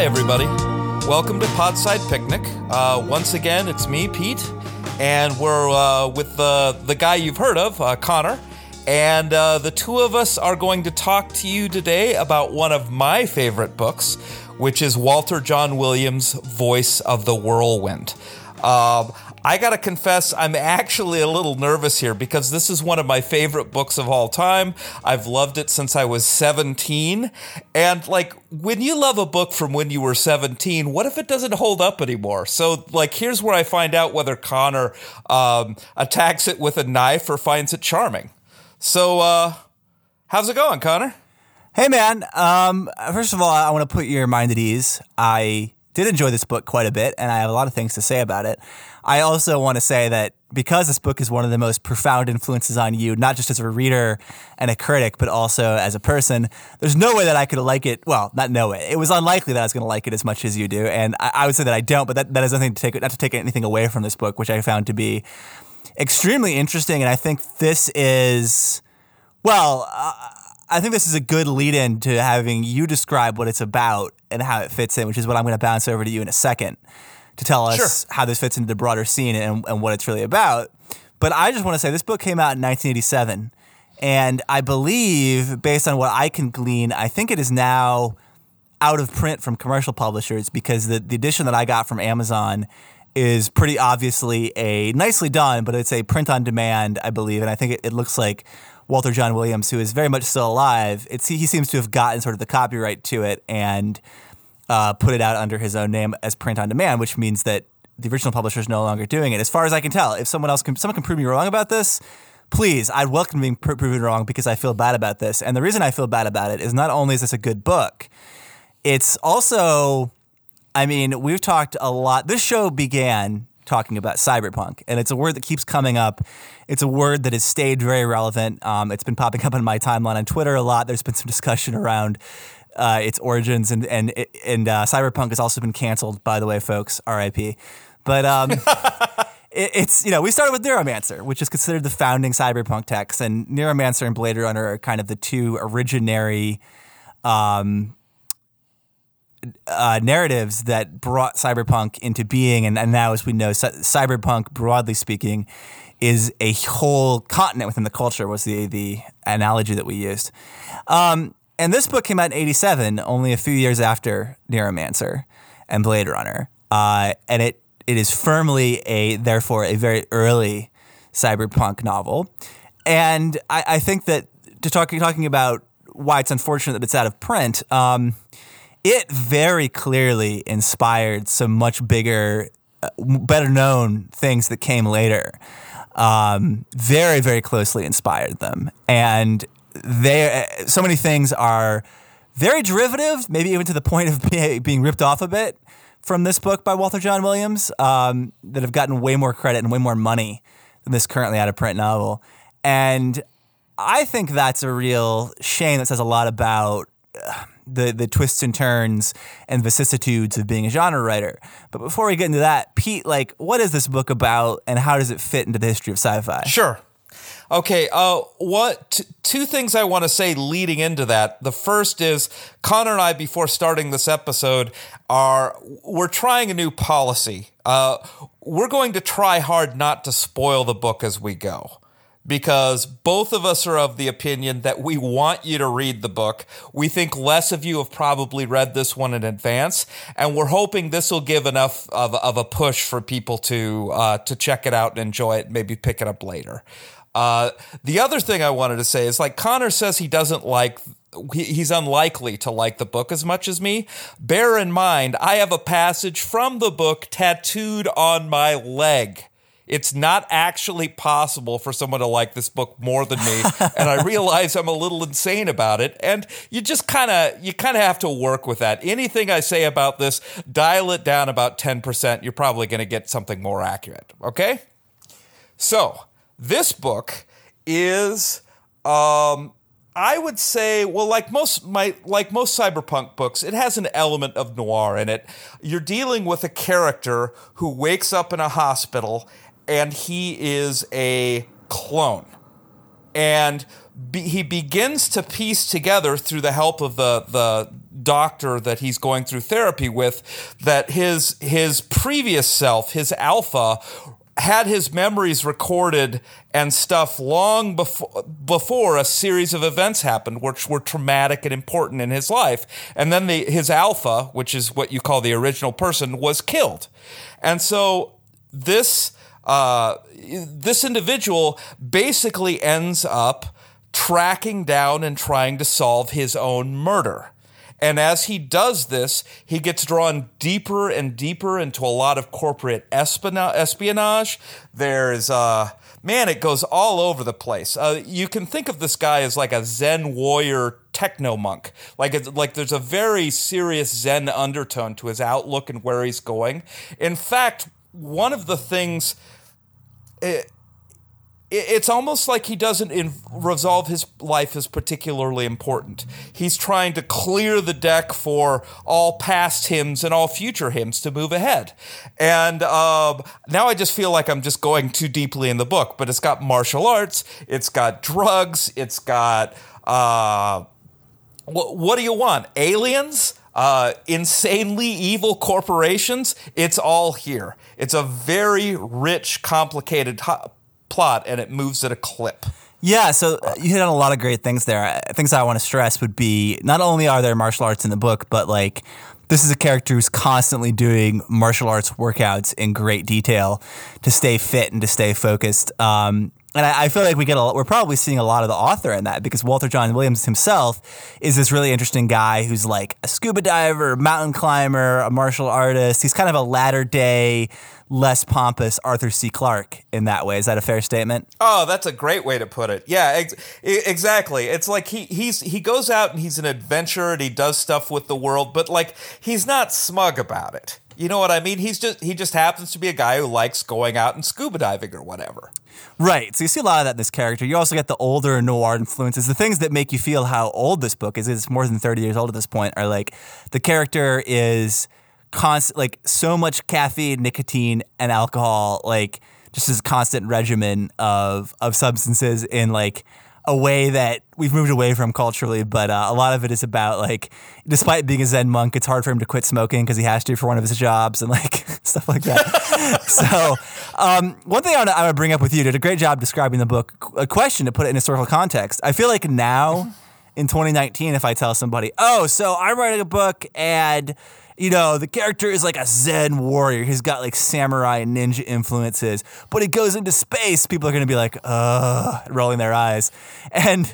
Hi, everybody. Welcome to Podside Picnic. Uh, once again, it's me, Pete, and we're uh, with the, the guy you've heard of, uh, Connor. And uh, the two of us are going to talk to you today about one of my favorite books, which is Walter Jon Williams' Voice of the Whirlwind. Um, I gotta confess, I'm actually a little nervous here because this is one of my favorite books of all time. I've loved it since I was 17. And like, when you love a book from when you were 17, what if it doesn't hold up anymore? So, like, here's where I find out whether Connor um, attacks it with a knife or finds it charming. So, uh, how's it going, Connor? Hey man, um, first of all, I want to put your mind at ease. I did enjoy this book quite a bit, and I have a lot of things to say about it. I also want to say that because this book is one of the most profound influences on you, not just as a reader and a critic, but also as a person, there's no way that I could like it. Well, not no way. It was unlikely that I was going to like it as much as you do, and I, I, would say that I don't. But that, that has nothing to take not to take anything away from this book, which I found to be extremely interesting. And I think this is well. Uh, I think this is a good lead in to having you describe what it's about and how it fits in, which is what I'm going to bounce over to you in a second to tell us sure. how this fits into the broader scene and, and what it's really about. But I just want to say this book came out in 1987. And I believe, based on what I can glean, I think it is now out of print from commercial publishers because the, the edition that I got from Amazon is pretty obviously a nicely done, but it's a print on demand, I believe. And I think it, it looks like Walter Jon Williams, who is very much still alive, it's he seems to have gotten sort of the copyright to it and uh, put it out under his own name as print on demand, which means that the original publisher is no longer doing it. As far as I can tell, if someone else can, someone can prove me wrong about this, please, I'd welcome being pr- proven wrong because I feel bad about this. And the reason I feel bad about it is not only is this a good book, it's also, I mean, we've talked a lot. This show began talking about cyberpunk, and it's a word that keeps coming up. It's a word that has stayed very relevant. Um, it's been popping up on my timeline on Twitter a lot. There's been some discussion around uh, its origins, and and and uh, cyberpunk has also been canceled. By the way, folks, R.I.P. But um, it, it's you know we started with Neuromancer, which is considered the founding cyberpunk text, and Neuromancer and Blade Runner are kind of the two originary. Um, uh, narratives that brought cyberpunk into being, and, and now, as we know, cyberpunk, broadly speaking, is a whole continent within the culture. Was the the analogy that we used, um, and this book came out in '87, only a few years after Neuromancer and Blade Runner, uh, and it it is firmly a therefore a very early cyberpunk novel, and I, I think that to talk talking about why it's unfortunate that it's out of print. Um, it very clearly inspired some much bigger, uh, better known things that came later. Um, very, very closely inspired them. And they, so many things are very derivative, maybe even to the point of being ripped off a bit from this book by Walter Jon Williams um, that have gotten way more credit and way more money than this currently out of print novel. And I think that's a real shame that says a lot about. The the twists and turns and vicissitudes of being a genre writer. But before we get into that, Pete, like, what is this book about, and how does it fit into the history of sci-fi? Sure. Okay, uh, what t- two things I want to say leading into that. The first is Connor and I, before starting this episode, are we're trying a new policy. Uh, we're going to try hard not to spoil the book as we go because both of us are of the opinion that we want you to read the book. We think less of you have probably read this one in advance, and we're hoping this will give enough of, of a push for people to uh, to check it out and enjoy it, maybe pick it up later. Uh, the other thing I wanted to say is like Connor says he doesn't like he's unlikely to like the book as much as me. Bear in mind, I have a passage from the book tattooed on my leg It's not actually possible for someone to like this book more than me, and I realize I'm a little insane about it. And you just kind of you kind of have to work with that. Anything I say about this, dial it down about 10%. You're probably going to get something more accurate, okay? So, this book is um I would say, well, like most my like most cyberpunk books, it has an element of noir in it. You're dealing with a character who wakes up in a hospital and he is a clone. And be, he begins to piece together through the help of the the doctor that he's going through therapy with that his his previous self, his alpha had his memories recorded and stuff long before before a series of events happened which were traumatic and important in his life and then the his alpha which is what you call the original person was killed and so this uh, this individual basically ends up tracking down and trying to solve his own murder and as he does this, he gets drawn deeper and deeper into a lot of corporate espionage. There's, uh, man, it goes all over the place. Uh, you can think of this guy as like a Zen warrior techno monk. Like, like there's a very serious Zen undertone to his outlook and where he's going. In fact, one of the things. It, it's almost like he doesn't in, resolve his life as particularly important. He's trying to clear the deck for all past hymns and all future hymns to move ahead. And um, now I just feel like I'm just going too deeply in the book, but it's got martial arts, it's got drugs, it's got. Uh, what, what do you want? Aliens? Uh, insanely evil corporations? It's all here. It's a very rich, complicated plot and it moves at a clip. Yeah, so uh, you hit on a lot of great things there. Uh, things I want to stress would be not only are there martial arts in the book, but like this is a character who's constantly doing martial arts workouts in great detail to stay fit and to stay focused. Um, and I, I, feel like we get a, we're probably seeing a lot of the author in that because Walter Jon Williams himself is this really interesting guy who's like a scuba diver, mountain climber, a martial artist. He's kind of a latter day less pompous Arthur C. Clarke in that way. Is that a fair statement? Oh, that's a great way to put it. Yeah, ex- exactly. It's like he he's he goes out and he's an adventurer and he does stuff with the world, but like he's not smug about it. You know what I mean? He's just he just happens to be a guy who likes going out and scuba diving or whatever. Right. So you see a lot of that in this character. You also get the older noir influences. The things that make you feel how old this book is, it's more than 30 years old at this point, are like the character is constant, like so much caffeine, nicotine, and alcohol, like just this constant regimen of of substances in like a way that we've moved away from culturally, but uh, a lot of it is about like, despite being a Zen monk, it's hard for him to quit smoking because he has to for one of his jobs and like stuff like that. so, um, one thing I want to bring up with you did a great job describing the book. A question to put it in historical context. I feel like now in 2019, if I tell somebody, "Oh, so I'm writing a book and." You know, the character is like a Zen warrior. He's got like samurai and ninja influences, but it goes into space. People are going to be like, uh, rolling their eyes. And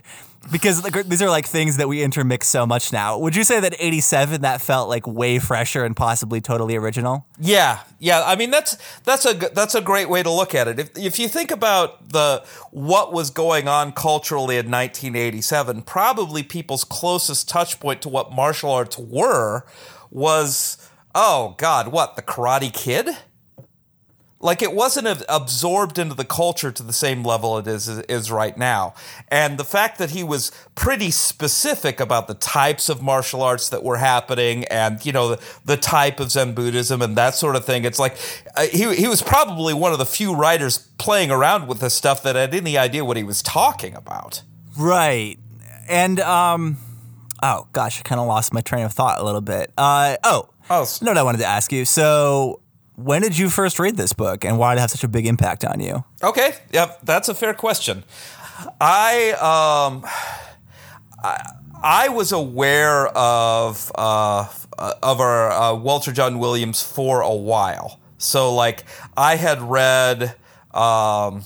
because like, these are like things that we intermix so much now. Would you say that 87 that felt like way fresher and possibly totally original? Yeah. Yeah, I mean that's that's a that's a great way to look at it. If if you think about the what was going on culturally in 1987, probably people's closest touch point to what martial arts were was oh god, what the Karate Kid? Like it wasn't absorbed into the culture to the same level it is is right now, and the fact that he was pretty specific about the types of martial arts that were happening, and you know the, the type of Zen Buddhism and that sort of thing. It's like uh, he he was probably one of the few writers playing around with this stuff that had any idea what he was talking about. Right, and um, Oh gosh, I kind of lost my train of thought a little bit. Uh, oh, oh, no, I wanted to ask you. So, when did you first read this book, and why did it have such a big impact on you? Okay, yep, that's a fair question. I um, I, I was aware of uh, of our uh, Walter Jon Williams for a while. So, like, I had read. Um,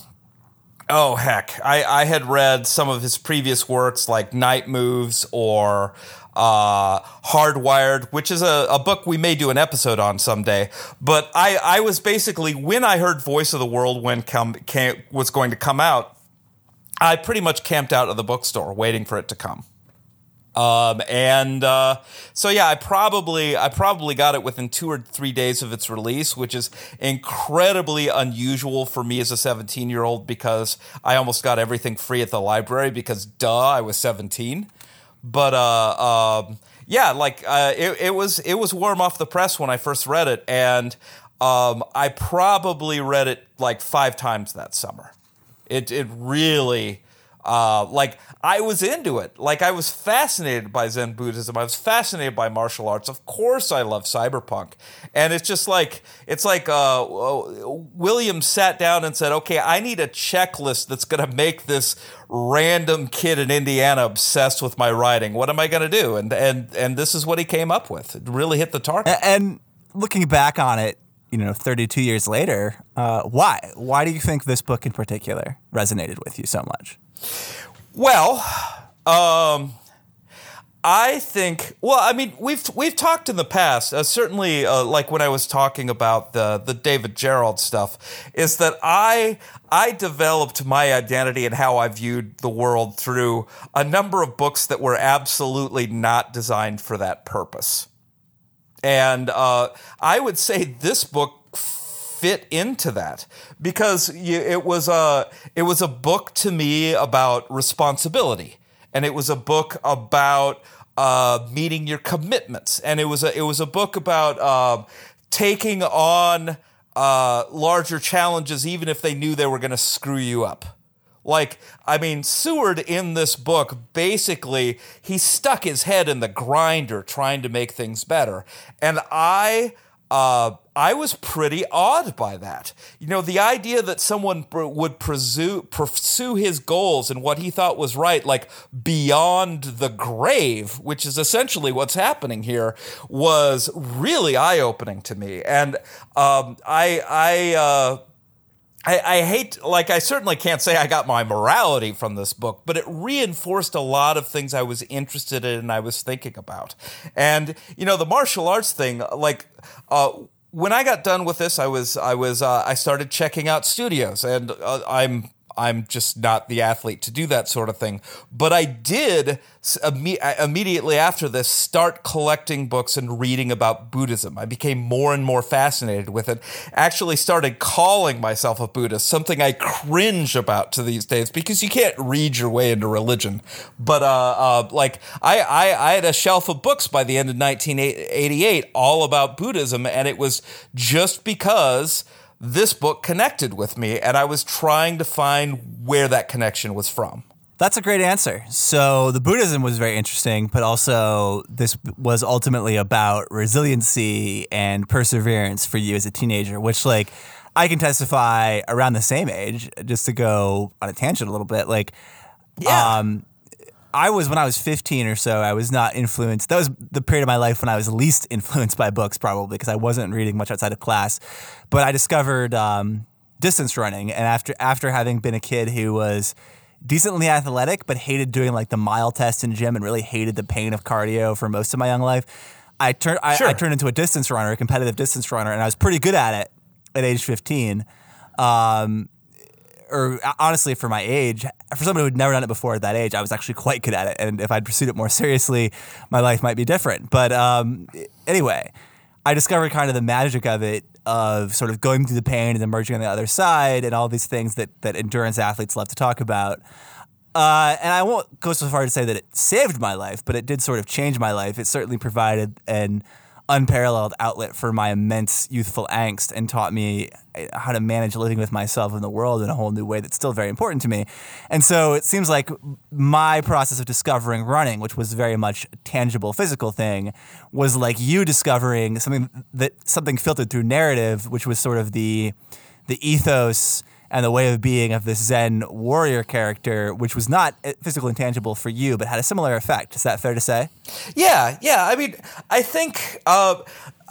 Oh heck, I, I had read some of his previous works like Night Moves or uh, Hardwired, which is a, a book we may do an episode on someday. But I, I was basically, when I heard Voice of the Whirlwind come, came, was going to come out, I pretty much camped out of the bookstore waiting for it to come. Um, and uh, so yeah, I probably I probably got it within two or three days of its release, which is incredibly unusual for me as a 17 year old because I almost got everything free at the library because duh, I was 17. But uh, um, yeah, like uh, it, it was it was warm off the press when I first read it, and um, I probably read it like five times that summer. It it really uh, like I was into it. Like I was fascinated by Zen Buddhism. I was fascinated by martial arts. Of course, I love cyberpunk. And it's just like it's like uh, William sat down and said, "Okay, I need a checklist that's going to make this random kid in Indiana obsessed with my writing. What am I going to do?" And and and this is what he came up with. It really hit the target. And looking back on it, you know, 32 years later, uh, why? Why do you think this book in particular resonated with you so much? Well, um, I think. Well, I mean, we've we've talked in the past. Uh, certainly, uh, like when I was talking about the the David Gerrold stuff, is that I I developed my identity and how I viewed the world through a number of books that were absolutely not designed for that purpose. And uh, I would say this book fit into that because it was a it was a book to me about responsibility, and it was a book about uh, meeting your commitments, and it was a it was a book about uh, taking on uh, larger challenges, even if they knew they were going to screw you up. Like, I mean, Steward in this book basically he stuck his head in the grinder trying to make things better, and I uh, I was pretty awed by that. You know, the idea that someone would pursue, pursue his goals and what he thought was right, like beyond the grave, which is essentially what's happening here, was really eye opening to me. And um, I, I, uh, I, I, hate, like, I certainly can't say I got my morality from this book, but it reinforced a lot of things I was interested in and I was thinking about. And, you know, the martial arts thing, like, uh, when I got done with this, I was, I was, uh, I started checking out studios and uh, I'm, I'm just not the athlete to do that sort of thing. But I did immediately after this start collecting books and reading about Buddhism. I became more and more fascinated with it. Actually, started calling myself a Buddhist, something I cringe about to these days because you can't read your way into religion. But uh, uh, like I, I, I had a shelf of books by the end of 1988 all about Buddhism, and it was just because this book connected with me, and I was trying to find where that connection was from. That's a great answer. So the Buddhism was very interesting, but also this was ultimately about resiliency and perseverance for you as a teenager, which like I can testify around the same age, just to go on a tangent a little bit, like yeah. um I was when I was 15 or so, I was not influenced. That was the period of my life when I was least influenced by books, probably because I wasn't reading much outside of class. But I discovered um, distance running, and after after having been a kid who was decently athletic but hated doing like the mile test in gym and really hated the pain of cardio for most of my young life, I turned I, sure. I turned into a distance runner, a competitive distance runner, and I was pretty good at it at age 15. Um, or honestly, for my age, for somebody who'd never done it before at that age, I was actually quite good at it. And if I'd pursued it more seriously, my life might be different. But um, anyway, I discovered kind of the magic of it, of sort of going through the pain and emerging on the other side, and all these things that that endurance athletes love to talk about. Uh, and I won't go so far to say that it saved my life, but it did sort of change my life. It certainly provided an unparalleled outlet for my immense youthful angst and taught me eh, how to manage living with myself and the world in a whole new way that's still very important to me. And so it seems like my process of discovering running, which was very much a tangible physical thing, was like you discovering something that something filtered through narrative, which was sort of the the ethos and the way of being of this Zen warrior character, which was not physical and tangible for you, but had a similar effect. Is that fair to say? Yeah, yeah. I mean, I think. Uh,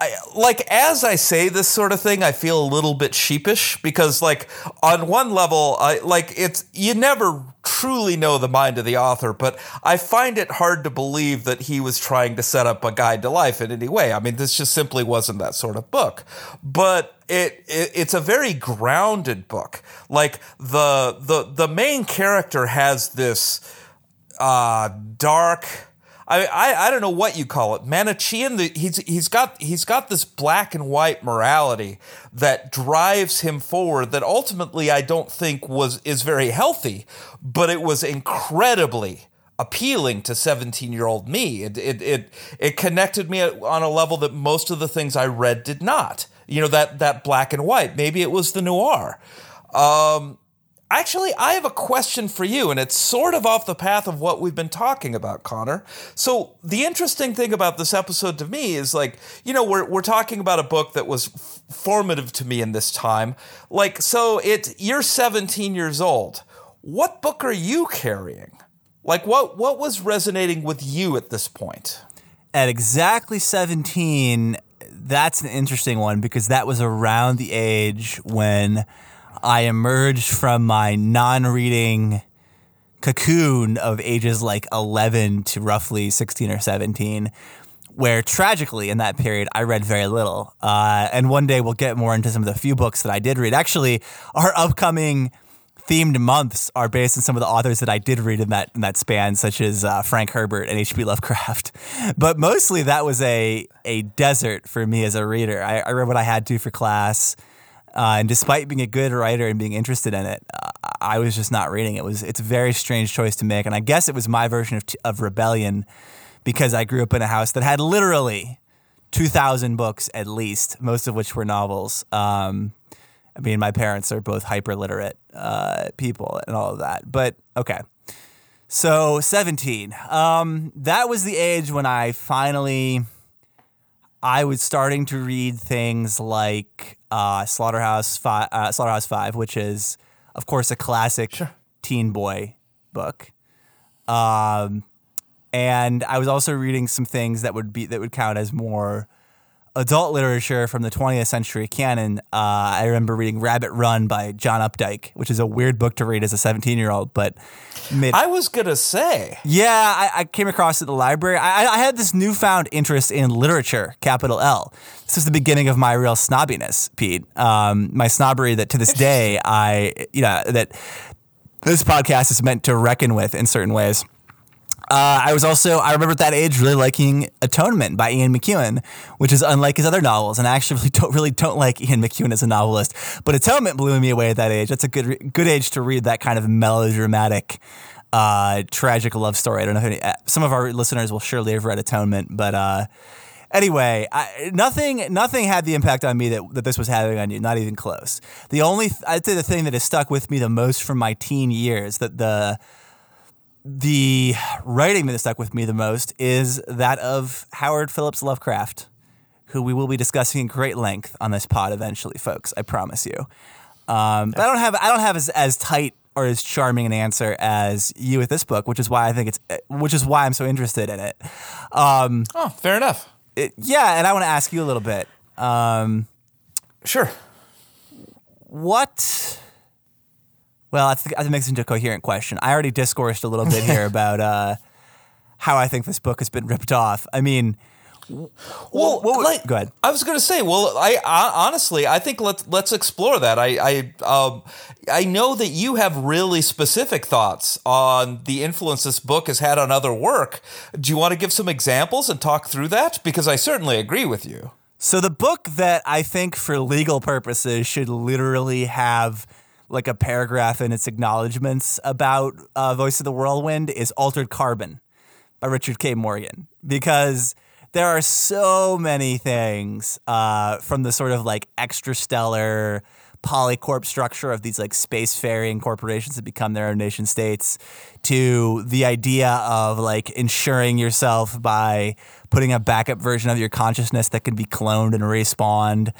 I, like as I say this sort of thing, I feel a little bit sheepish because, like, on one level, I like it's you never truly know the mind of the author, but I find it hard to believe that he was trying to set up a guide to life in any way. I mean, this just simply wasn't that sort of book. But it, it it's a very grounded book. Like the the the main character has this uh, dark I, I, I don't know what you call it. Manichean. The, he's he's got he's got this black and white morality that drives him forward. That ultimately I don't think was is very healthy, but it was incredibly appealing to 17 year old me. It, it it it connected me on a level that most of the things I read did not. You know that that black and white. Maybe it was the noir. Um, Actually, I have a question for you, and it's sort of off the path of what we've been talking about, Connor. So, the interesting thing about this episode to me is like, you know, we're, we're talking about a book that was f- formative to me in this time. Like, so it you're 17 years old. What book are you carrying? Like, what what was resonating with you at this point? At exactly 17, that's an interesting one because that was around the age when I emerged from my non reading cocoon of ages like 11 to roughly 16 or 17, where tragically in that period I read very little. Uh, and one day we'll get more into some of the few books that I did read. Actually, our upcoming themed months are based on some of the authors that I did read in that in that span, such as uh, Frank Herbert and H.P. Lovecraft. But mostly that was a a desert for me as a reader. I, I read what I had to for class. Uh, and despite being a good writer and being interested in it, I was just not reading. It was it's a very strange choice to make, and I guess it was my version of, of rebellion because I grew up in a house that had literally two thousand books at least, most of which were novels. Um, I mean, my parents are both hyper literate uh, people and all of that. But okay, so seventeen. Um, that was the age when I finally I was starting to read things like uh, Slaughterhouse Five, uh, Slaughterhouse Five, which is, of course, a classic sure. teen boy book. Um, and I was also reading some things that would be that would count as more adult literature from the 20th century canon, uh, I remember reading Rabbit Run by John Updike, which is a weird book to read as a 17 year old, but made, I was gonna say, yeah, I, I came across it at the library. I, I, had this newfound interest in literature, capital L. This is the beginning of my real snobbiness, Pete. Um, my snobbery that to this day I, you know, that this podcast is meant to reckon with in certain ways. Uh, I was also I remember at that age really liking Atonement by Ian McEwan, which is unlike his other novels, and I actually really don't really don't like Ian McEwan as a novelist. But Atonement blew me away at that age. That's a good good age to read that kind of melodramatic, uh, tragic love story. I don't know if any, uh, some of our listeners will surely have read Atonement, but. Uh, anyway, I, nothing nothing had the impact on me that, that this was having on you. Not even close. The only I'd say the thing that has stuck with me the most from my teen years that the the writing that stuck with me the most is that of Howard Phillips Lovecraft, who we will be discussing in great length on this pod eventually, folks. I promise you. Um, but I don't have I don't have as, as tight or as charming an answer as you with this book, which is why I think it's which is why I'm so interested in it. Um, oh, fair enough. It, yeah, and I want to ask you a little bit. Um, sure. What well, that's the, that makes it into a coherent question. I already discoursed a little bit here about uh, how I think this book has been ripped off. I mean, well, like, go ahead. I was going to say, well, I, I, honestly, I think let's let's explore that. I I um, I know that you have really specific thoughts on the influence this book has had on other work. Do you want to give some examples and talk through that? Because I certainly agree with you. So the book that I think, for legal purposes, should literally have like a paragraph in its acknowledgments about uh, Voice of the Whirlwind is Altered Carbon by Richard K. Morgan because there are so many things uh, from the sort of like extrastellar polycorp structure of these like spacefaring corporations that become their own nation states to the idea of like insuring yourself by putting a backup version of your consciousness that can be cloned and respawned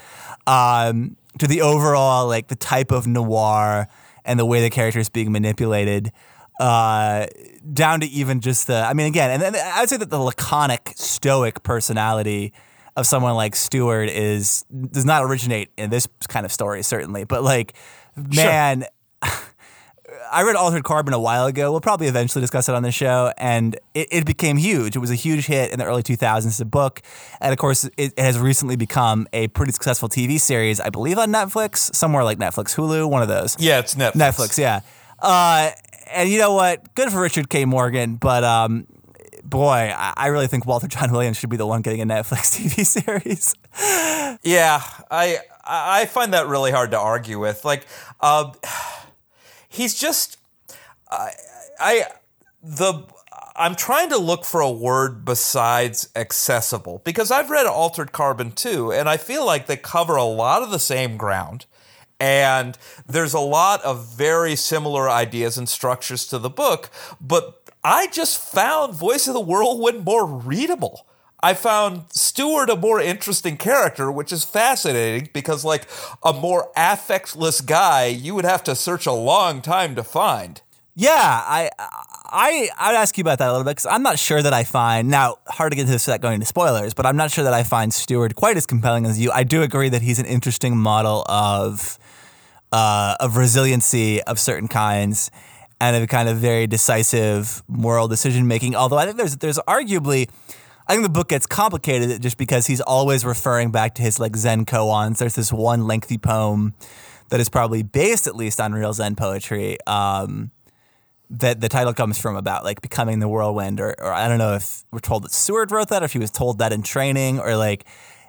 um, to the overall like the type of noir and the way the character is being manipulated uh, down to even just the I mean again and then I would say that the laconic stoic personality of someone like Steward is does not originate in this kind of story, certainly. But like, man, I read Altered Carbon a while ago. We'll probably eventually discuss it on the show, and it, it became huge. It was a huge hit in the early 2000s as a book, and of course, it, it has recently become a pretty successful TV series. I believe on Netflix, somewhere like Netflix, Hulu, one of those. Yeah, it's Netflix. Netflix, yeah. Uh, and you know what? Good for Richard K. Morgan, but um, boy, I, I really think Walter Jon Williams should be the one getting a Netflix TV series. Yeah, I I find that really hard to argue with. Like, uh, he's just I, I the I'm trying to look for a word besides accessible because I've read Altered Carbon too, and I feel like they cover a lot of the same ground. And there's a lot of very similar ideas and structures to the book, but I just found Voice of the Whirlwind more readable. I found Steward a more interesting character, which is fascinating because, like, a more affectless guy, you would have to search a long time to find. Yeah, I I I'd ask you about that a little bit because I'm not sure that I find now hard to get into this without going into spoilers, but I'm not sure that I find Steward quite as compelling as you. I do agree that he's an interesting model of uh, of resiliency of certain kinds and of kind of very decisive moral decision making. Although I think there's there's arguably I think the book gets complicated just because he's always referring back to his like Zen koans. There's this one lengthy poem that is probably based at least on real Zen poetry. Um, that the title comes from about like becoming the whirlwind, or, or I don't know if we're told that Steward wrote that, or if he was told that in training, or like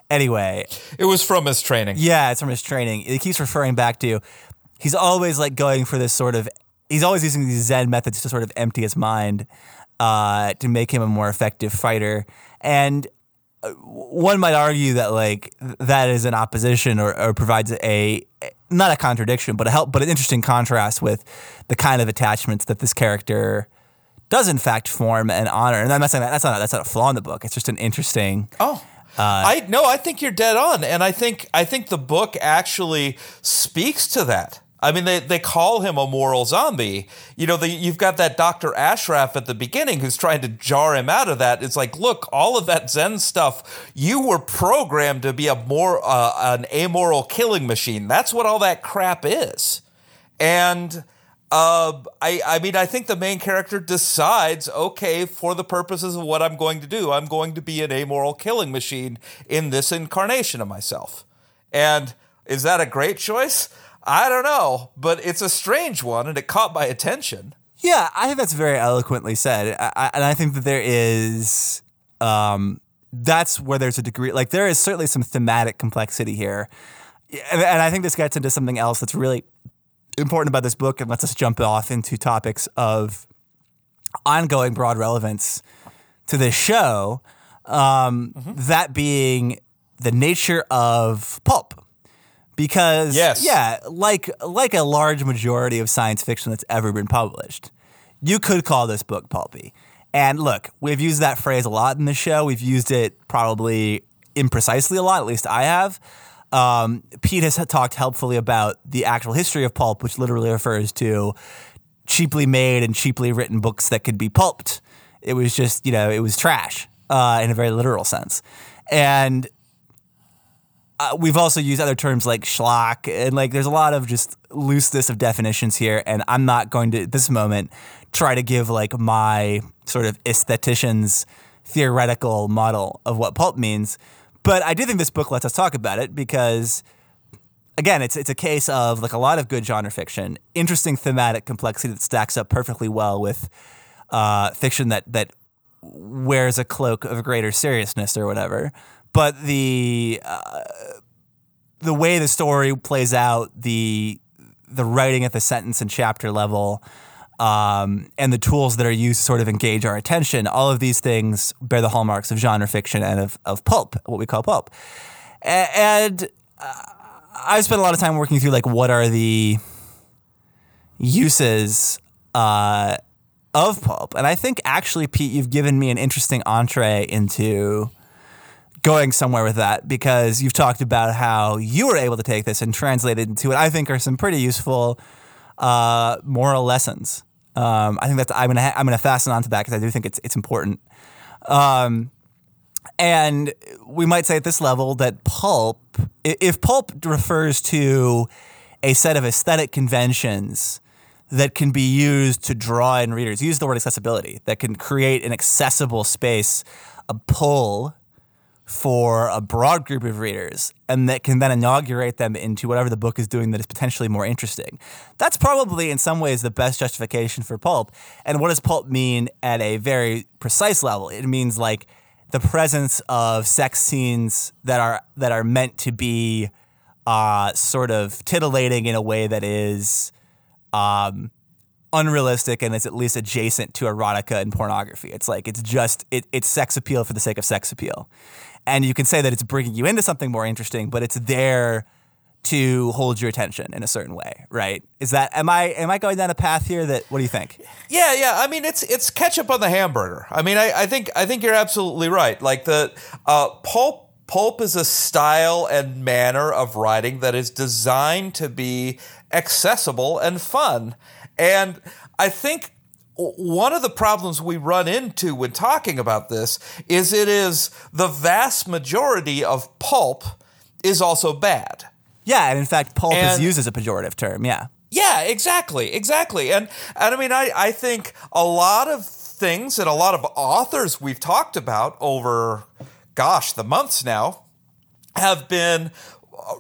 anyway. It was from his training. Yeah, it's from his training. It keeps referring back to. He's always like going for this sort of. He's always using these Zen methods to sort of empty his mind, uh, to make him a more effective fighter. And uh, one might argue that like that is an opposition or, or provides a not a contradiction, but a help, but an interesting contrast with the kind of attachments that this character does in fact form and honor. And I'm not saying that that's not that's not a flaw in the book. It's just an interesting. Oh. Uh, I no, I think you're dead on, and I think I think the book actually speaks to that. I mean, they, they call him a moral zombie. You know, the, you've got that Dr. Ashraf at the beginning who's trying to jar him out of that. It's like, look, all of that Zen stuff, you were programmed to be a more uh, an amoral killing machine. That's what all that crap is. And uh, I, I mean, I think the main character decides, okay, for the purposes of what I'm going to do, I'm going to be an amoral killing machine in this incarnation of myself. And is that a great choice? I don't know, but it's a strange one and it caught my attention. Yeah, I think that's very eloquently said. I, I, and I think that there is, um, that's where there's a degree, like, there is certainly some thematic complexity here. And, and I think this gets into something else that's really important about this book and lets us jump off into topics of ongoing broad relevance to this show. Um, mm-hmm. That being the nature of pulp because yes. yeah, like like a large majority of science fiction that's ever been published, you could call this book pulpy. And look, we've used that phrase a lot in the show. We've used it probably imprecisely a lot, at least I have. Um, Pete has talked helpfully about the actual history of pulp, which literally refers to cheaply made and cheaply written books that could be pulped. It was just, you know, it was trash uh, in a very literal sense. And uh, we've also used other terms like schlock and like there's a lot of just looseness of definitions here and i'm not going to at this moment try to give like my sort of aesthetician's theoretical model of what pulp means. But i do think this book lets us talk about it because again it's it's a case of like a lot of good genre fiction interesting thematic complexity that stacks up perfectly well with uh, fiction that that wears a cloak of greater seriousness or whatever but the uh, the way the story plays out, the the writing at the sentence and chapter level, um, and the tools that are used to sort of engage our attention, all of these things bear the hallmarks of genre fiction and of, of pulp, what we call pulp. And uh, I've spent a lot of time working through like what are the uses uh, of pulp, and I think actually, Pete, you've given me an interesting entree into going somewhere with that because you've talked about how you were able to take this and translate it into what I think are some pretty useful uh, moral lessons. Um, I think that's I'm gonna I'm gonna fasten onto that because I do think it's it's important. Um, and we might say at this level that pulp, if pulp refers to a set of aesthetic conventions that can be used to draw in readers, use the word accessibility, that can create an accessible space, a pull for a broad group of readers and that can then inaugurate them into whatever the book is doing that is potentially more interesting. That's probably in some ways the best justification for pulp. And what does pulp mean at a very precise level? It means like the presence of sex scenes that are that are meant to be uh, sort of titillating in a way that is um, unrealistic and is at least adjacent to erotica and pornography. It's like it's just it, it's sex appeal for the sake of sex appeal, and you can say that it's bringing you into something more interesting, but it's there to hold your attention in a certain way, right? Is that am I am I going down a path here that what do you think? Yeah, yeah. I mean it's it's ketchup on the hamburger. I mean I, I think I think you're absolutely right. Like the uh, pulp pulp is a style and manner of writing that is designed to be accessible and fun. And I think one of the problems we run into when talking about this is it is the vast majority of pulp is also bad. Yeah, and in fact, pulp and, is used as a pejorative term. Yeah. Yeah, exactly, exactly. And and I mean, I I think a lot of things and a lot of authors we've talked about over, gosh, the months now, have been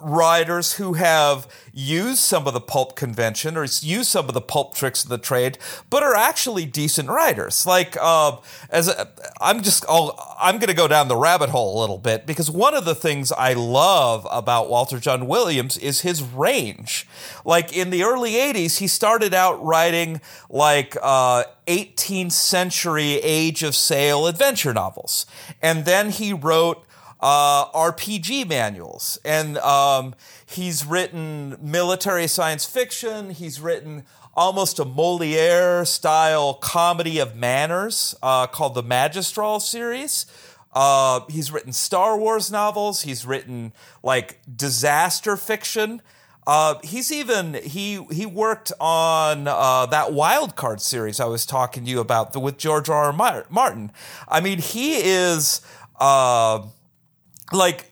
writers who have used some of the pulp convention or used some of the pulp tricks of the trade, but are actually decent writers. Like uh, as I'm just I'll, I'm going to go down the rabbit hole a little bit because one of the things I love about Walter Jon Williams is his range. Like in the early '80s, he started out writing like. Uh, 18th century age of sail adventure novels. And then he wrote uh, RPG manuals. And um, he's written military science fiction. He's written almost a Moliere style comedy of manners uh, called the Majistral series. Uh, he's written Star Wars novels. He's written like disaster fiction. Uh, he's even he he worked on uh, that wild card series I was talking to you about the, with George R. R. Martin. I mean, he is uh, like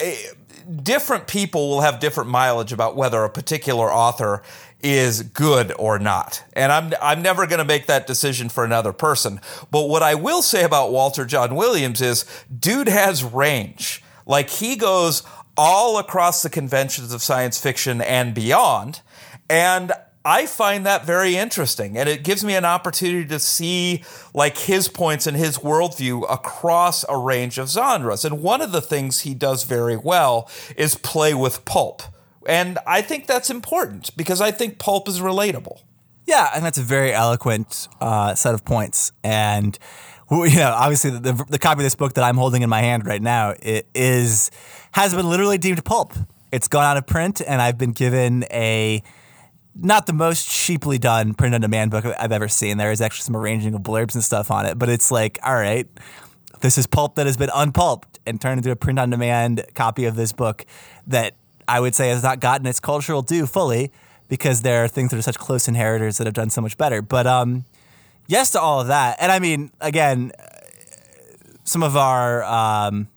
eh, different people will have different mileage about whether a particular author is good or not. And I'm I'm never going to make that decision for another person. But what I will say about Walter Jon Williams is dude has range. Like he goes all across the conventions of science fiction and beyond. And I find that very interesting, and it gives me an opportunity to see like his points and his worldview across a range of genres. And one of the things he does very well is play with pulp, and I think that's important because I think pulp is relatable. Yeah, and that's a very eloquent uh, set of points, and you know, obviously the, the, the copy of this book that I'm holding in my hand right now it is has been literally deemed pulp. It's gone out of print, and I've been given a not the most cheaply done print on demand book I've ever seen. There is actually some arranging of blurbs and stuff on it, but it's like, all right, this is pulp that has been unpulped and turned into a print on demand copy of this book that I would say has not gotten its cultural due fully because there are things that are such close inheritors that have done so much better. But um, yes to all of that. And I mean, again, some of our um,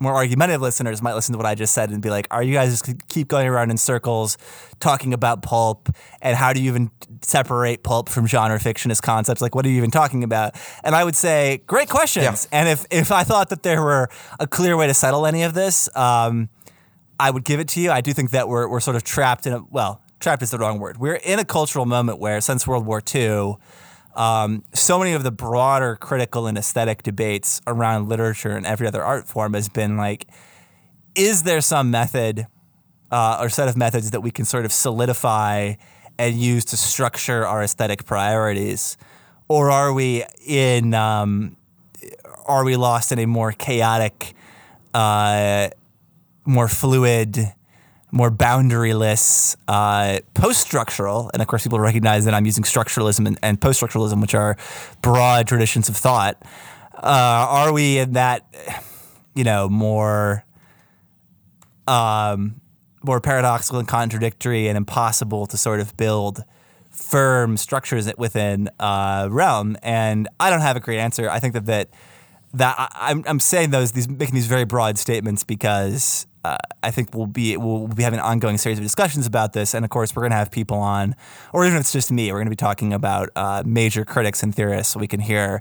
more argumentative listeners might listen to what I just said and be like, "Are you guys just keep going around in circles talking about pulp? And how do you even separate pulp from genre fictionist concepts? Like, what are you even talking about?" And I would say, "Great questions." Yeah. And if if I thought that there were a clear way to settle any of this, um, I would give it to you. I do think that we're we're sort of trapped in a well, trapped is the wrong word. We're in a cultural moment where since World War II um, so many of the broader critical and aesthetic debates around literature and every other art form has been like, is there some method uh, or set of methods that we can sort of solidify and use to structure our aesthetic priorities, or are we in um, are we lost in a more chaotic, uh, more fluid? More boundaryless, uh, post-structural, and of course, people recognize that I'm using structuralism and, and post-structuralism, which are broad traditions of thought. Uh, are we in that, you know, more, um, more paradoxical and contradictory and impossible to sort of build firm structures within a realm? And I don't have a great answer. I think that that that I, I'm I'm saying those these making these very broad statements because uh, I think we'll be we'll be having an ongoing series of discussions about this, and of course we're going to have people on, or even if it's just me, we're going to be talking about uh, major critics and theorists, so we can hear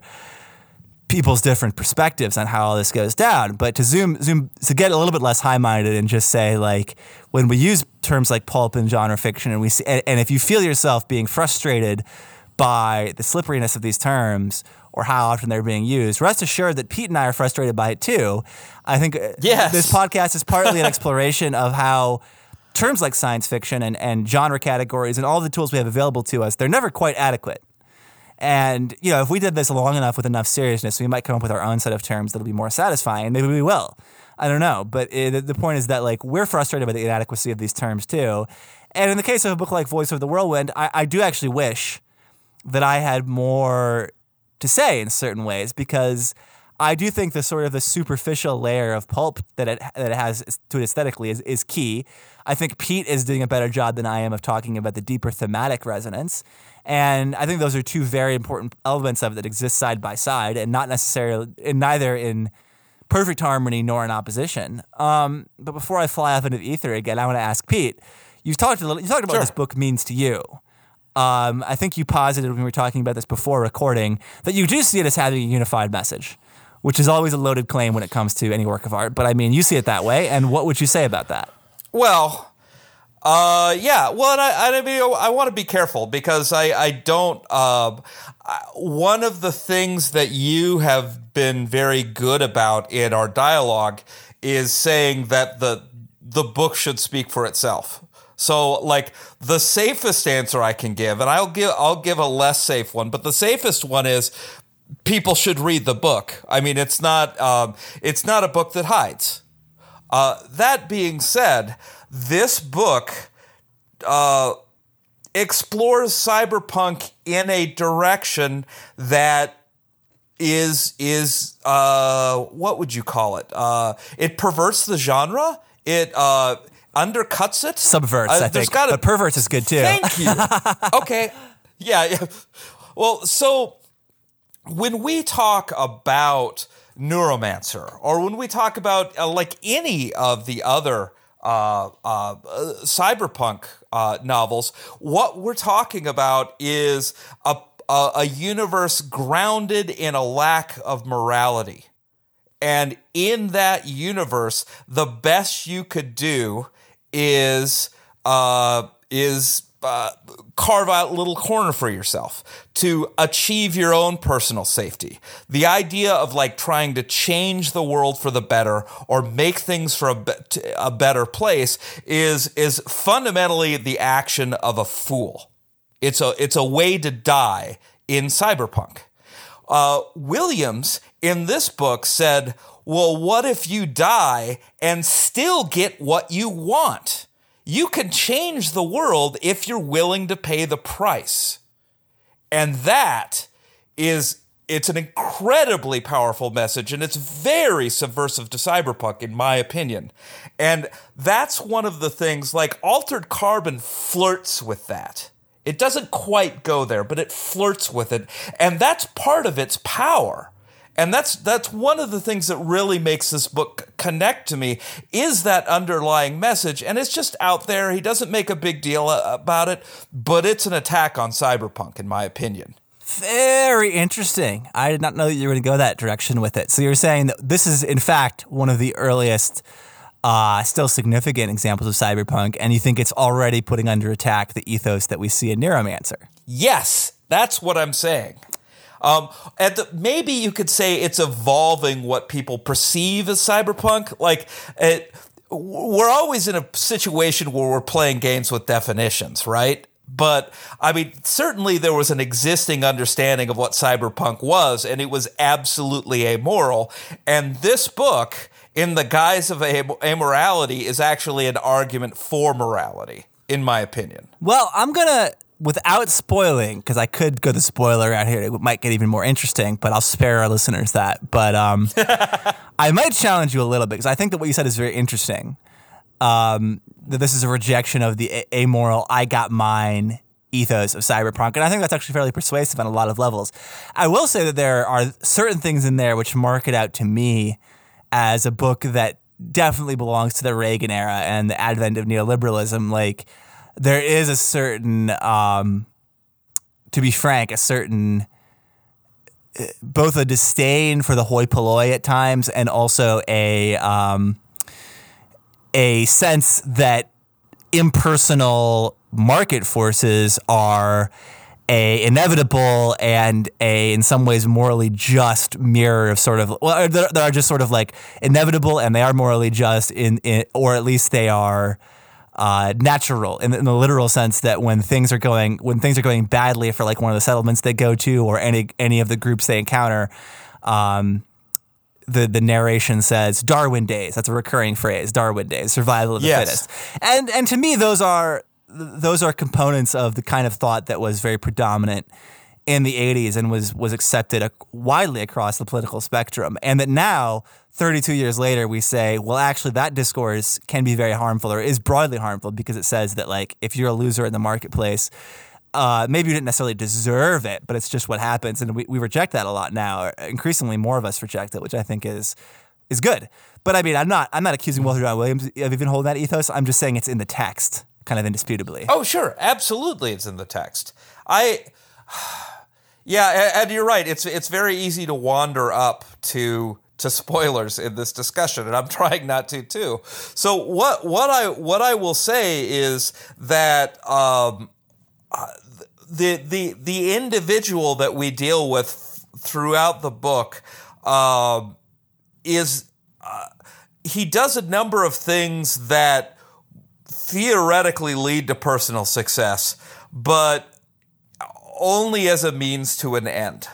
people's different perspectives on how all this goes down. But to zoom zoom to get a little bit less high minded and just say like when we use terms like pulp and genre fiction, and we see, and, and if you feel yourself being frustrated by the slipperiness of these terms or how often they're being used, rest assured that Pete and I are frustrated by it too. I think uh, Yes. this podcast is partly an exploration of how terms like science fiction and, and genre categories and all the tools we have available to us, they're never quite adequate. And, you know, if we did this long enough with enough seriousness, we might come up with our own set of terms that'll be more satisfying. Maybe we will. I don't know. But it, the point is that, like, we're frustrated by the inadequacy of these terms, too. And in the case of a book like Voice of the Whirlwind, I, I do actually wish that I had more to say in certain ways because I do think the sort of the superficial layer of pulp that it that it has to it aesthetically is, is key. I think Pete is doing a better job than I am of talking about the deeper thematic resonance. And I think those are two very important elements of it that exist side by side and not necessarily in neither in perfect harmony nor in opposition. Um, but before I fly off into the ether again, I want to ask Pete. You talked a little. You talked about Sure. what this book means to you. Um, I think you posited when we were talking about this before recording that you do see it as having a unified message, which is always a loaded claim when it comes to any work of art. But I mean, you see it that way, and what would you say about that? Well, uh, yeah. Well, I, I mean, I want to be careful because I, I don't. Uh, one of the things that you have been very good about in our dialogue is saying that the the book should speak for itself. So, like the safest answer I can give, and I'll give I'll give a less safe one, but the safest one is people should read the book. I mean, it's not um, it's not a book that hides. Uh, that being said, this book uh, explores cyberpunk in a direction that is is uh, what would you call it? Uh, it perverts the genre. It uh, undercuts it. Subverts, Uh, I think. gotta- but perverts is good too. Thank you. okay. Yeah, yeah. Well, so when we talk about Neuromancer, or when we talk about uh, like any of the other uh, uh, cyberpunk uh, novels, what we're talking about is a, a, a universe grounded in a lack of morality. And in that universe, the best you could do is uh, is uh, carve out a little corner for yourself to achieve your own personal safety. The idea of like trying to change the world for the better or make things for a, be- a better place is is fundamentally the action of a fool. It's a it's a way to die in cyberpunk. Uh, Williams in this book said, "Well, what if you die and still get what you want? You can change the world if you're willing to pay the price." And that is it's an incredibly powerful message and it's very subversive to cyberpunk in my opinion. And that's one of the things like Altered Carbon flirts with that. It doesn't quite go there, but it flirts with it. And that's part of its power. And that's that's one of the things that really makes this book connect to me is that underlying message and it's just out there. He doesn't make a big deal about it, but it's an attack on cyberpunk in my opinion. Very interesting. I did not know that you were going to go that direction with it. So you're saying that this is, in fact, one of the earliest, uh, still significant examples of cyberpunk, and you think it's already putting under attack the ethos that we see in Neuromancer. Yes, that's what I'm saying. Um, at the, maybe you could say it's evolving what people perceive as cyberpunk. Like, it, we're always in a situation where we're playing games with definitions, right? But I mean, certainly there was an existing understanding of what cyberpunk was, and it was absolutely amoral. And this book, in the guise of am- amorality, is actually an argument for morality, in my opinion. Well, I'm gonna, without spoiling, because I could go the spoiler out here. It might get even more interesting, but I'll spare our listeners that. But um, I might challenge you a little bit because I think that what you said is very interesting. Um, that this is a rejection of the a- amoral "I got mine" ethos of cyberpunk, and I think that's actually fairly persuasive on a lot of levels. I will say that there are certain things in there which mark it out to me as a book that definitely belongs to the Reagan era and the advent of neoliberalism. Like there is a certain, um, to be frank, a certain uh, both a disdain for the hoi polloi at times and also a um, a sense that impersonal market forces are a inevitable and a in some ways morally just mirror of sort of well they are just sort of like inevitable and they are morally just in, in or at least they are uh, natural in, in, the literal sense that when things are going when things are going badly for like one of the settlements they go to or any any of the groups they encounter um, the the narration says Darwin days. That's a recurring phrase. Darwin days, survival of the yes. fittest. And and to me, those are those are components of the kind of thought that was very predominant in the 80s and was was accepted widely across the political spectrum and that now 32 years later we say well actually that discourse can be very harmful or is broadly harmful because it says that like if you're a loser in the marketplace uh, maybe you didn't necessarily deserve it, but it's just what happens, and we, we reject that a lot now. Increasingly, more of us reject it, which I think is is good. But I mean, I'm not I'm not accusing Walter Jon Williams of even holding that ethos. I'm just saying it's in the text, kind of indisputably. Oh, sure, absolutely, it's in the text. I, yeah, and you're right. It's it's very easy to wander up to to spoilers in this discussion, and I'm trying not to too. So what what I what I will say is that um, the the the individual that we deal with throughout the book uh, is uh, he does a number of things that theoretically lead to personal success, but only as a means to an end.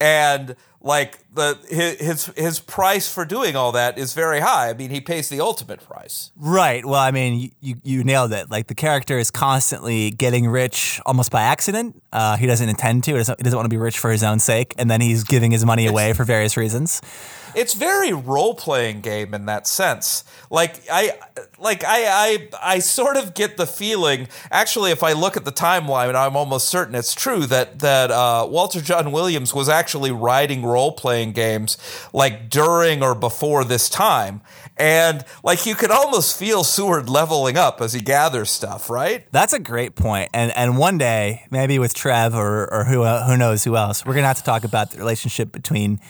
And like the his his price for doing all that is very high. I mean, he pays the ultimate price. Right. Well, I mean, you you nailed it. Like the character is constantly getting rich almost by accident. Uh, he doesn't intend to. He doesn't, he doesn't want to be rich for his own sake, and then he's giving his money away for various reasons it's very role playing game in that sense. Like I like I, I I sort of get the feeling. Actually, if I look at the timeline, I'm almost certain it's true that that uh, Walter Jon Williams was actually writing role playing games like during or before this time. And like you could almost feel Steward leveling up as he gathers stuff, right? That's a great point. And and one day, maybe with Trev or or who uh, who knows who else, we're gonna have to talk about the relationship between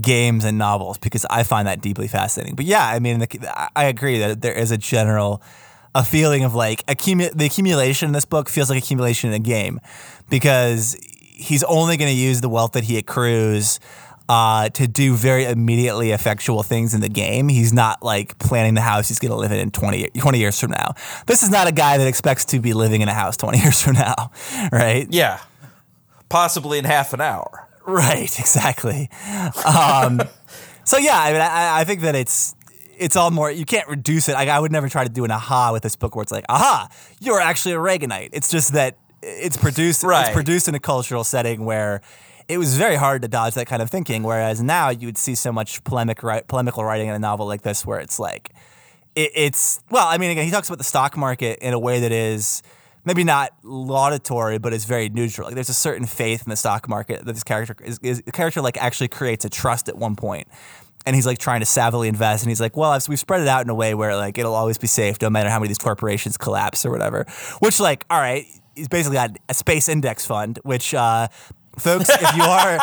games and novels because I find that deeply fascinating. But yeah, I mean, the, I agree that there is a general a feeling of like accumu- the accumulation in this book feels like accumulation in a game because he's only going to use the wealth that he accrues uh, to do very immediately effectual things in the game. He's not like planning the house he's going to live in in 20, 20 years from now. This is not a guy that expects to be living in a house 20 years from now, right? Yeah. Possibly in half an hour. Right, exactly. Um, so yeah, I mean, I, I, think that it's it's all more. You can't reduce it. I, I would never try to do an aha with this book where it's like, aha, you're actually a Reaganite. It's just that it's produced. Right. It's produced in a cultural setting where it was very hard to dodge that kind of thinking. Whereas now you would see so much polemic, polemical writing in a novel like this, where it's like, it, it's well. I mean, again, he talks about the stock market in a way that is maybe not laudatory, but it's very neutral. Like there's a certain faith in the stock market that this character is, is the character like actually creates a trust at one point. And he's like trying to savvily invest, and he's like, "Well, we've spread it out in a way where like it'll always be safe, no matter how many of these corporations collapse or whatever." Which, like, all right, he's basically got a space index fund, which, uh, folks, if you are,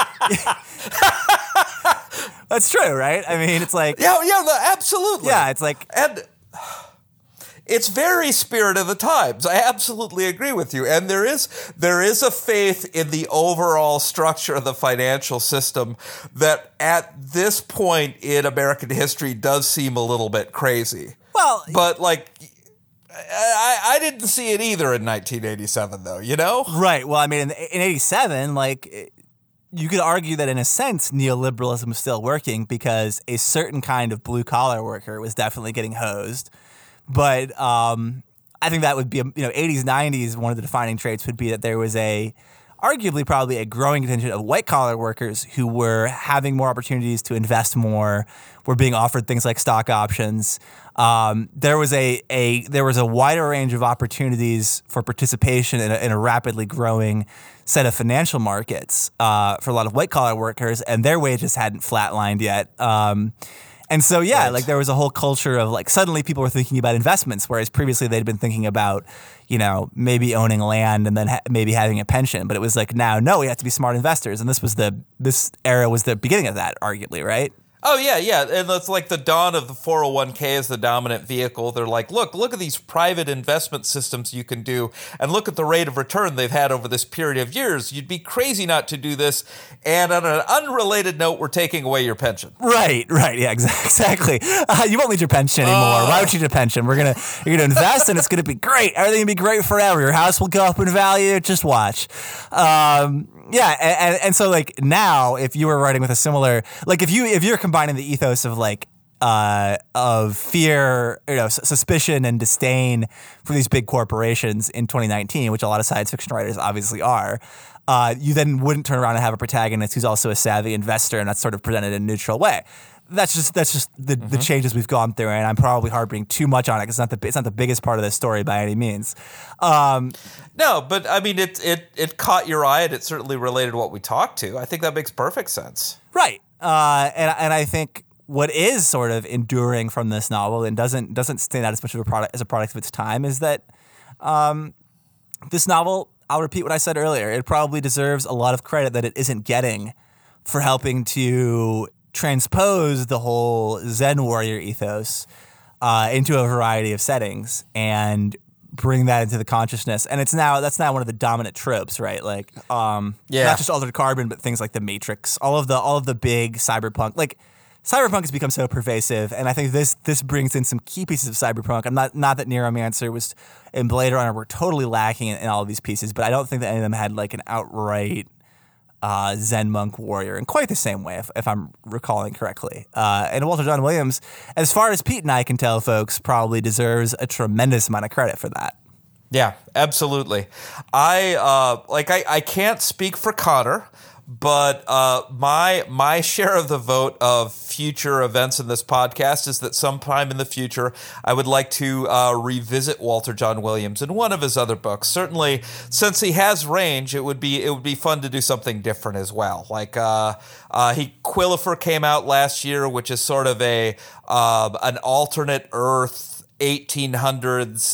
that's true, right? I mean, it's like, yeah, yeah, no, absolutely, yeah, it's like, and it's very spirit of the times. I absolutely agree with you. And there is there is a faith in the overall structure of the financial system that at this point in American history does seem a little bit crazy. Well, but like I, I didn't see it either in 1987 though, you know? Right. Well, I mean in, in 87 like you could argue that in a sense neoliberalism was still working because a certain kind of blue collar worker was definitely getting hosed but um, I think that would be, you know, 80s, 90s, one of the defining traits would be that there was a arguably probably a growing contingent of white collar workers who were having more opportunities to invest more, were being offered things like stock options. Um, there was a, a there was a wider range of opportunities for participation in a, in a rapidly growing set of financial markets uh, for a lot of white collar workers, and their wages hadn't flatlined yet. Um, and so, yeah, Right. like there was a whole culture of like suddenly people were thinking about investments, whereas previously they'd been thinking about, you know, maybe owning land and then ha- maybe having a pension. But it was like now, no, we have to be smart investors, and this was the this era was the beginning of that, arguably, right? Oh yeah, yeah, and it's like the dawn of the 401k as the dominant vehicle. They're like, look, look at these private investment systems you can do, and look at the rate of return they've had over this period of years. You'd be crazy not to do this. And on an unrelated note, we're taking away your pension. Right, right, yeah, exactly. Uh, you won't need your pension anymore. Why would you need a pension? We're gonna you're gonna invest, and it's gonna be great. Everything will be great forever. Your house will go up in value. Just watch. Um, yeah, and, and, so like now, if you were writing with a similar, like if you if you're combining the ethos of like uh, of fear, you know, suspicion and disdain for these big corporations in 2019, which a lot of science fiction writers obviously are. Uh, you then wouldn't turn around and have a protagonist who's also a savvy investor, and that's sort of presented in a neutral way. That's just that's just the, the changes we've gone through, and I'm probably harping too much on it because it's not the it's not the biggest part of this story by any means. Um, No, but I mean, it it it caught your eye, and it certainly related to what we talked to. I think that makes perfect sense. Right. Uh, and and I think what is sort of enduring from this novel and doesn't doesn't stand out as much of a product as a product of its time is that um, this novel. I'll repeat what I said earlier. It probably deserves a lot of credit that it isn't getting for helping to transpose the whole Zen warrior ethos uh, into a variety of settings and bring that into the consciousness. And it's now that's now one of the dominant tropes, right? Like, um, Yeah. not just altered carbon, but things like the Matrix, all of the all of the big cyberpunk, like. Cyberpunk has become so pervasive, and I think this this brings in some key pieces of cyberpunk. I'm not not that Neuromancer was and Blade Runner were totally lacking in, in all of these pieces, but I don't think that any of them had like an outright uh, Zen monk warrior in quite the same way, if, if I'm recalling correctly. Uh, and Walter Jon Williams, as far as Pete and I can tell, folks, probably deserves a tremendous amount of credit for that. Yeah, absolutely. I uh, like I, I can't speak for Connor, but uh, my my share of the vote of future events in this podcast is that sometime in the future I would like to uh, revisit Walter Jon Williams in one of his other books. Certainly, since he has range, it would be it would be fun to do something different as well. Like uh, uh, he Quillifer came out last year, which is sort of a uh, an alternate Earth 1800s.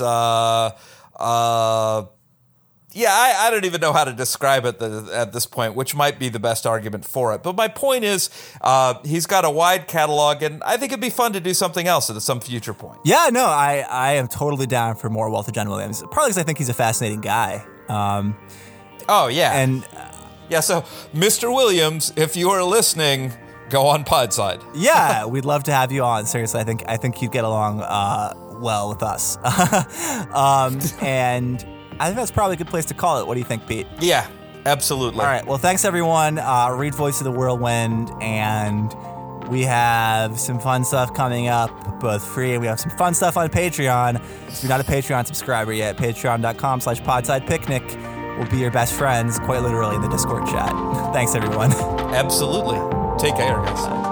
Uh, uh, yeah, I, I don't even know how to describe it the, at this point, which might be the best argument for it. But my point is, uh, he's got a wide catalog, and I think it'd be fun to do something else at some future point. Yeah, no, I, I am totally down for more Walter Jon Williams, probably because I think he's a fascinating guy. Um, Oh yeah, and yeah. So, Mr. Williams, if you are listening, go on Podside. yeah, we'd love to have you on. Seriously, I think I think you'd get along uh, well with us. um, and I think that's probably a good place to call it. What do you think, Pete? Yeah, absolutely. All right. Well, thanks everyone. Uh, read Voice of the Whirlwind, and we have some fun stuff coming up, both free and we have some fun stuff on Patreon. If you're not a Patreon subscriber yet, patreon.com slash podside picnic will be your best friends, quite literally in the Discord chat. thanks everyone. Absolutely. Take care, guys.